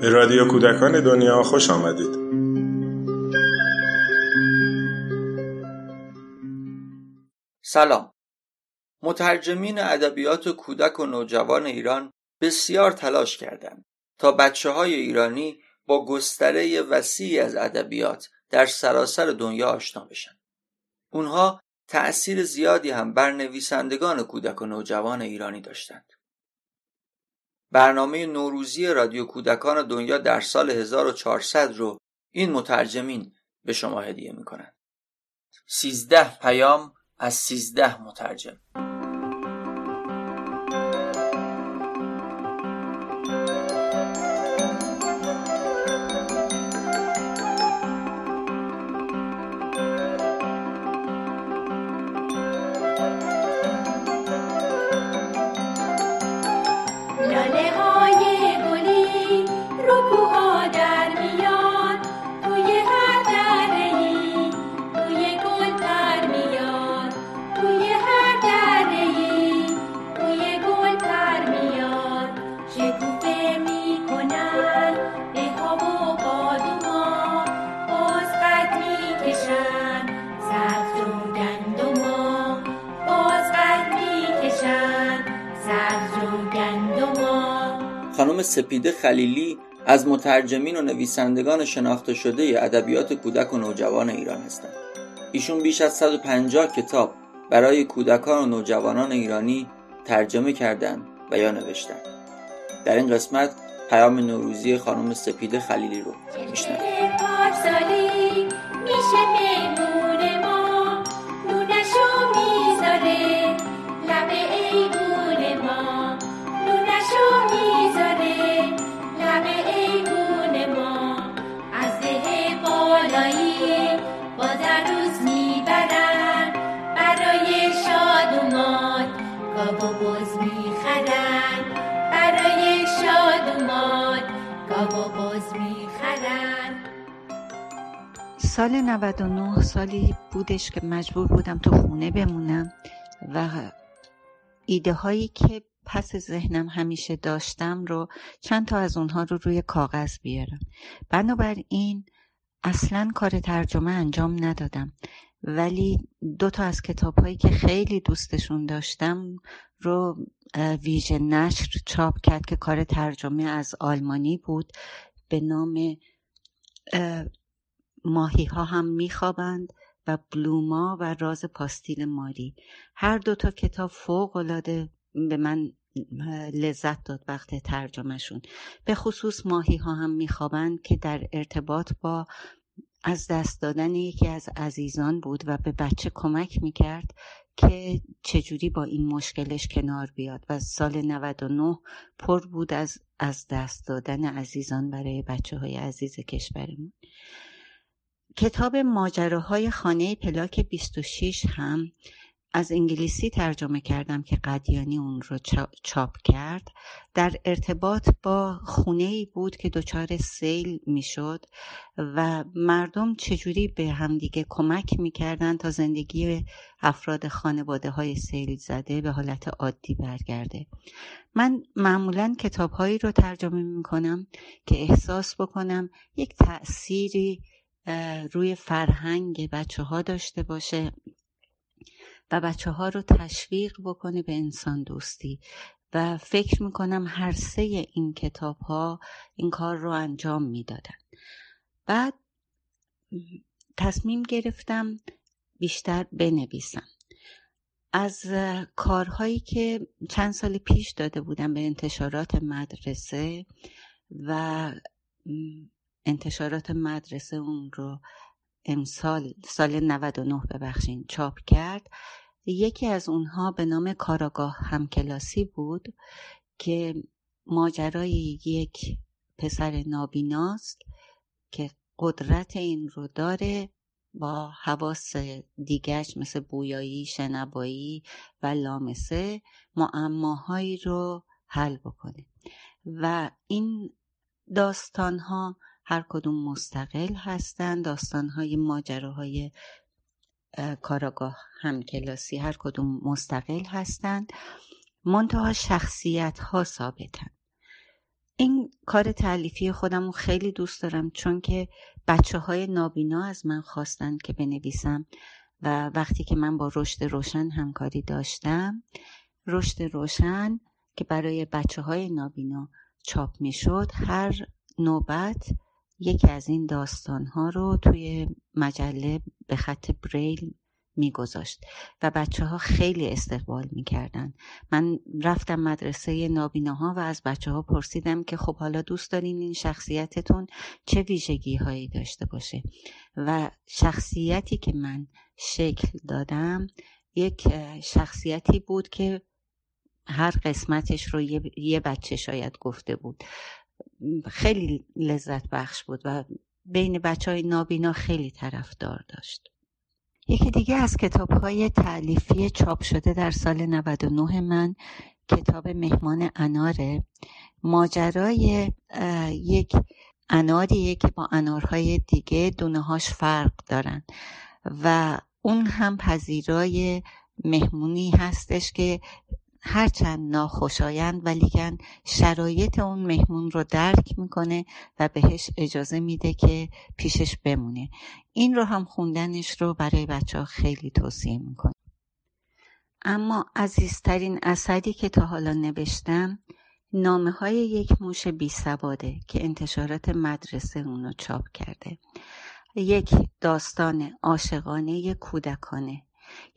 به رادیو کودکان دنیا خوش آمدید سلام مترجمین ادبیات کودک و نوجوان ایران بسیار تلاش کردند تا بچه های ایرانی با گستره وسیعی از ادبیات در سراسر دنیا آشنا بشن. اونها تأثیر زیادی هم بر نویسندگان کودک و نوجوان ایرانی داشتند. برنامه نوروزی رادیو کودکان دنیا در سال 1400 رو این مترجمین به شما هدیه می‌کنند. سیزده پیام از سیزده مترجم خانم سپیده خلیلی از مترجمین و نویسندگان شناخته شده ادبیات کودک و نوجوان ایران هستند. ایشون بیش از 150 کتاب برای کودکان و نوجوانان ایرانی ترجمه کردند و یا نوشتند. در این قسمت پیام نوروزی خانم سپیده خلیلی رو میشنویم. سال 99 سالی بودش که مجبور بودم تو خونه بمونم و ایده هایی که پس ذهنم همیشه داشتم رو چند تا از اونها رو روی کاغذ بیارم. بنابراین اصلا کار ترجمه انجام ندادم. ولی دو تا از کتاب هایی که خیلی دوستشون داشتم رو ویژه نشر چاپ کرد که کار ترجمه از آلمانی بود به نام ماهی ها هم میخوابند و بلوما و راز پاستیل ماری. هر دو تا کتاب فوق العاده به من لذت داد وقت ترجمهشون. به خصوص ماهی ها هم میخوابند که در ارتباط با از دست دادن یکی از عزیزان بود و به بچه کمک می‌کرد که چجوری با این مشکلش کنار بیاد و سال 99 پر بود از از دست دادن عزیزان برای بچه های عزیز کشورمون. کتاب ماجراهای خانه پلاک 26 هم از انگلیسی ترجمه کردم که قدیانی اون رو چاپ کرد. در ارتباط با خونه ای بود که دچار سیل می‌شد و مردم چجوری به همدیگه کمک می‌کردن تا زندگی افراد خانواده های سیل زده به حالت عادی برگرده. من معمولا کتاب هایی رو ترجمه می‌کنم که احساس بکنم یک تأثیری روی فرهنگ بچه ها داشته باشه و بچه ها رو تشویق بکنه به انسان دوستی. و فکر می‌کنم هر سه این کتاب ها این کار رو انجام می‌دادن. بعد تصمیم گرفتم بیشتر بنویسم. از کارهایی که چند سال پیش داده بودم به انتشارات مدرسه و انتشارات مدرسه اون رو امسال سال 99 ببخشین چاپ کرد. یکی از اونها به نام کاراگاه همکلاسی بود که ماجرای یک پسر نابیناست که قدرت این رو داره با حواس دیگرش مثل بویایی، شنبایی و لامسه معماهایی رو حل بکنه. و این داستان ها هر کدوم مستقل هستند داستانهای ماجراهای کاراگاه هم کلاسی هر کدوم مستقل هستند. منتها شخصیت ها ثابتن. این کار تعلیفی خودم رو خیلی دوست دارم چون که بچه های نابینا از من خواستند که بنویسم و وقتی که من با رشد روشن همکاری داشتم رشد روشن که برای بچه های نابینا چاپ می شد هر نوبت یکی از این داستان ها رو توی مجله به خط بریل میگذاشت و بچه ها خیلی استقبال می‌کردن. من رفتم مدرسه نابیناها و از بچه ها پرسیدم که خب حالا دوست دارین این شخصیتتون چه ویژگی هایی داشته باشه؟ و شخصیتی که من شکل دادم یک شخصیتی بود که هر قسمتش رو یه بچه شاید گفته بود. خیلی لذت بخش بود و بین بچه های نابینا خیلی طرفدار داشت. یکی دیگه از کتاب های تعلیفی چاپ شده در سال 99 من کتاب مهمان اناره. ماجرای یک اناریه که با انارهای دیگه دونه هاش فرق دارن و اون هم پذیرای مهمونی هستش که هرچند ناخوشایند ولیکن شرایط اون مهمون رو درک می‌کنه و بهش اجازه میده که پیشش بمونه. این رو هم خوندنش رو برای بچه ها خیلی توصیه می‌کنه اما عزیزترین اثری که تا حالا نوشتم نامه های یک موش بی سواده که انتشارات مدرسه اونو چاپ کرده. یک داستان عاشقانه کودکانه.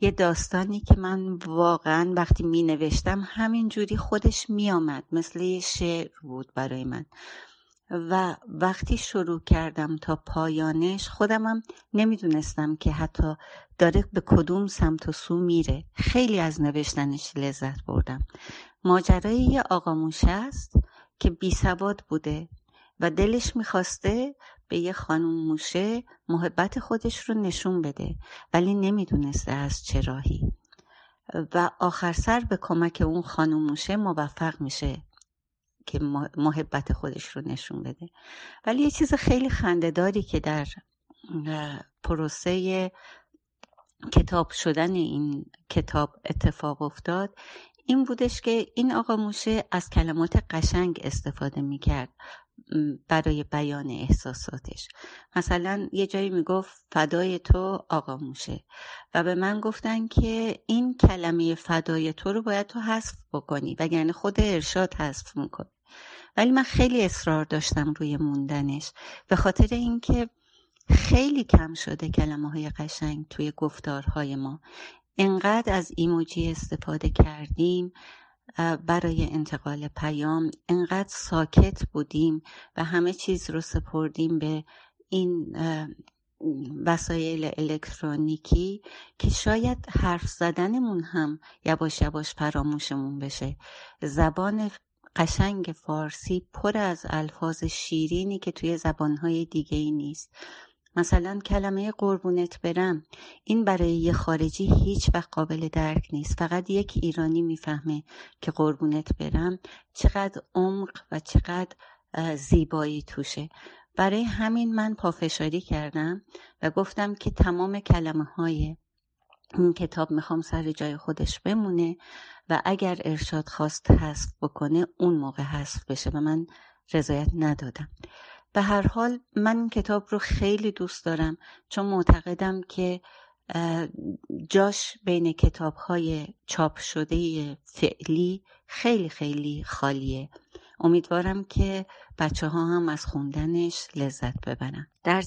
یه داستانی که من واقعا وقتی می نوشتم همینجوری خودش می آمد مثل یه شعر بود برای من. و وقتی شروع کردم تا پایانش خودمم نمی‌دونستم که حتی داره به کدوم سمت و سو میره. خیلی از نوشتنش لذت بردم. ماجرای یه آقا است که بی سواد بوده. و دلش می‌خواسته به یه خانم موشه محبت خودش رو نشون بده ولی نمی‌دونسته از چه راهی. و آخر سر به کمک اون خانم موشه موفق میشه که محبت خودش رو نشون بده. ولی یه چیز خیلی خندهداری که در پروسه کتاب شدن این کتاب اتفاق افتاد این بودش که این آقا موشه از کلمات قشنگ استفاده می‌کرد. برای بیان احساساتش. مثلا یه جایی می‌گفت فدای تو آقا موشه و به من گفتن که این کلمه فدای تو رو باید تو حذف بکنی وگرنه خود ارشاد حذف می‌کنی ولی من خیلی اصرار داشتم روی موندنش. به خاطر اینکه خیلی کم شده کلمه های قشنگ توی گفتارهای ما. انقدر از ایموجی استفاده کردیم برای انتقال پیام انقدر ساکت بودیم و همه چیز رو سپردیم به این وسایل الکترونیکی که شاید حرف زدنمون هم یواش یواش فراموشمون بشه. زبان قشنگ فارسی پر از الفاظ شیرینی که توی زبانهای دیگه ای نیست. مثلا کلمه قربونت برم این برای یه خارجی هیچ وقت قابل درک نیست. فقط یک ایرانی می‌فهمه که قربونت برم چقدر عمق و چقدر زیبایی توشه. برای همین من پافشاری کردم و گفتم که تمام کلمه های این کتاب می‌خوام سر جای خودش بمونه و اگر ارشاد خواست حذف بکنه اون موقع حذف بشه و من رضایت ندادم. به هر حال من این کتاب رو خیلی دوست دارم چون معتقدم که جاش بین کتاب های چاپ شده فعلی خیلی خیلی خالیه. امیدوارم که بچه ها هم از خوندنش لذت ببرن. در,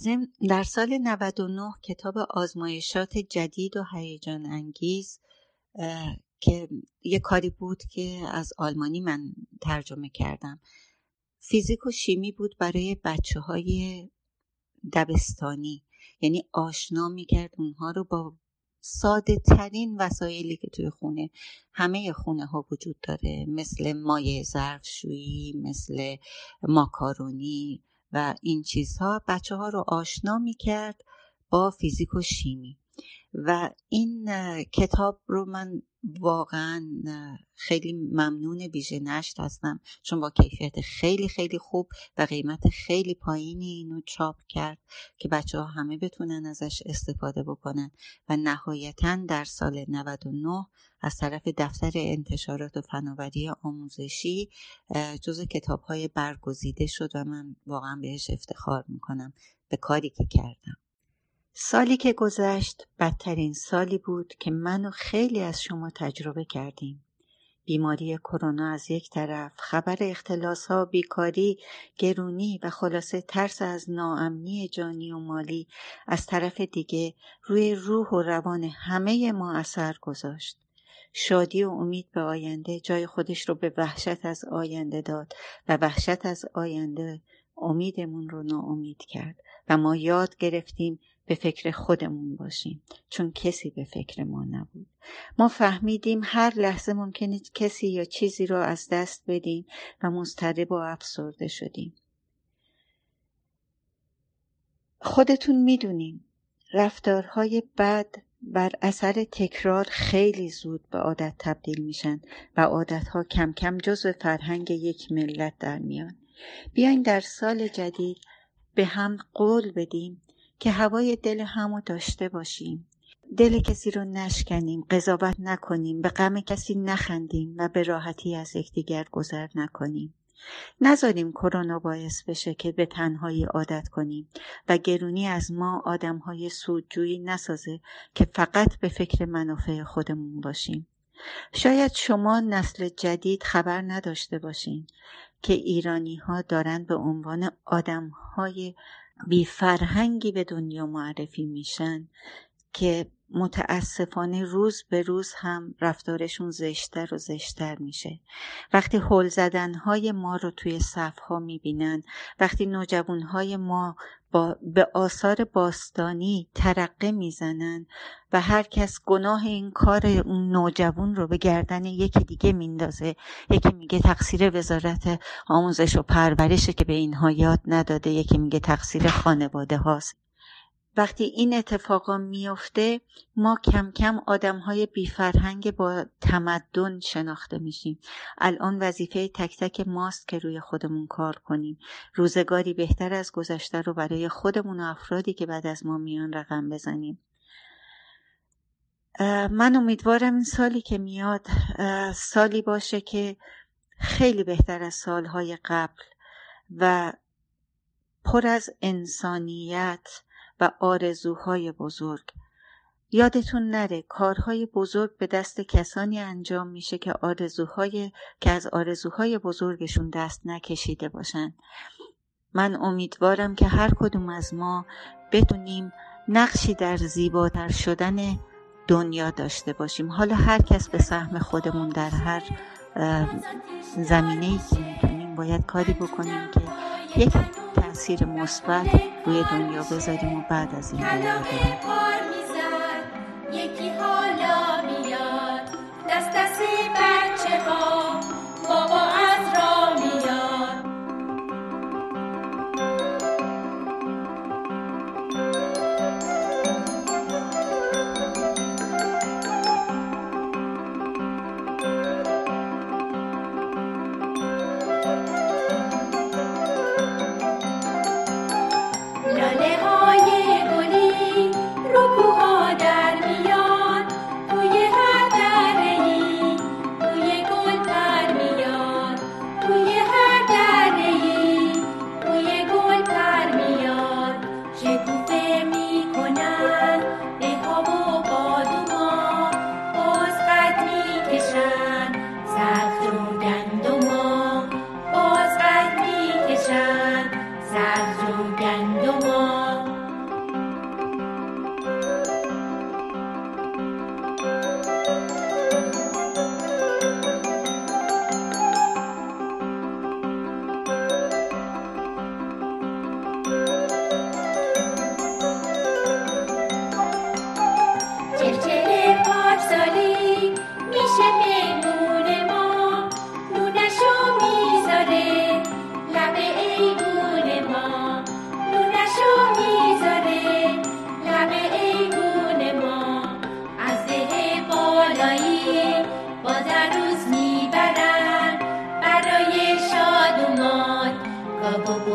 در سال 99 کتاب آزمایشات جدید و هیجان انگیز که یه کاری بود که از آلمانی من ترجمه کردم. فیزیک و شیمی بود برای بچه های دبستانی. یعنی آشنا می‌کرد اونها رو با ساده ترین وسایلی که توی خونه همه خونه ها وجود داره مثل مایع ظرفشویی مثل ماکارونی و این چیزها. بچه ها رو آشنا می‌کرد با فیزیک و شیمی. و این کتاب رو من واقعا خیلی ممنون ویژه نشت هستم. چون با کیفیت خیلی خیلی خوب و قیمت خیلی پایینی اینو چاپ کرد که بچه ها همه بتونن ازش استفاده بکنن. و نهایتا در سال 99 از طرف دفتر انتشارات و فناوری آموزشی جز کتاب های برگزیده شد و من واقعا بهش افتخار می‌کنم. به کاری که کردم. سالی که گذشت بدترین سالی بود که من و خیلی از شما تجربه کردیم. بیماری کرونا از یک طرف، خبر اختلاس ها، بیکاری، گرونی و خلاصه ترس از ناامنی جانی و مالی از طرف دیگه روی روح و روان همه ما اثر گذاشت. شادی و امید به آینده جای خودش رو به وحشت از آینده داد و وحشت از آینده امیدمون رو ناامید کرد و ما یاد گرفتیم به فکر خودمون باشیم. چون کسی به فکر ما نبود. ما فهمیدیم هر لحظه ممکنه کسی یا چیزی را از دست بدیم و مضطرب و افسرده شدیم. خودتون می‌دونیم رفتارهای بد بر اثر تکرار خیلی زود به عادت تبدیل میشن و عادتها کم کم جزو فرهنگ یک ملت در میان. بیاین در سال جدید به هم قول بدیم که هوای دل همو داشته باشیم. دل کسی رو نشکنیم قضاوت نکنیم به غم کسی نخندیم و به راحتی از یکدیگر گذر نکنیم. نذاریم کرونا باعث بشه که به تنهایی عادت کنیم و گرونی از ما آدمهای سودجویی نسازه که فقط به فکر منافع خودمون باشیم. شاید شما نسل جدید خبر نداشته باشین که ایرانی ها دارن به عنوان آدم های بی فرهنگی به دنیا معرفی میشن که متاسفانه روز به روز هم رفتارشون زشتر و زشتر میشه. وقتی هل زدنهای ما رو توی صفها می‌بینن وقتی نوجوانهای ما با به آثار باستانی ترقه می‌زنن و هر کس گناه این کار اون نوجوان رو به گردن یکی دیگه میندازه یکی میگه تقصیر وزارت آموزش و پرورشه که به اینها یاد نداده یکی میگه تقصیر خانواده هاست وقتی این اتفاقا میفته ما کم کم آدم های بیفرهنگ با تمدن شناخته میشیم. الان وظیفه تک تک ماست که روی خودمون کار کنیم. روزگاری بهتر از گذشته رو برای خودمون و افرادی که بعد از ما میان رقم بزنیم. من امیدوارم این سالی که میاد سالی باشه که خیلی بهتر از سالهای قبل و پر از انسانیت و آرزوهای بزرگ. یادتون نره کارهای بزرگ به دست کسانی انجام میشه که آرزوهای که از آرزوهای بزرگشون دست نکشیده باشن. من امیدوارم که هر کدوم از ما بدونیم نقشی در زیباتر شدن دنیا داشته باشیم. حالا هر کس به سهم خودمون در هر زمینه ای که می‌تونیم باید کاری بکنیم که یک تاثیر مثبت روی دنیا بذاریم و بعد از این دنیا بریم گاب و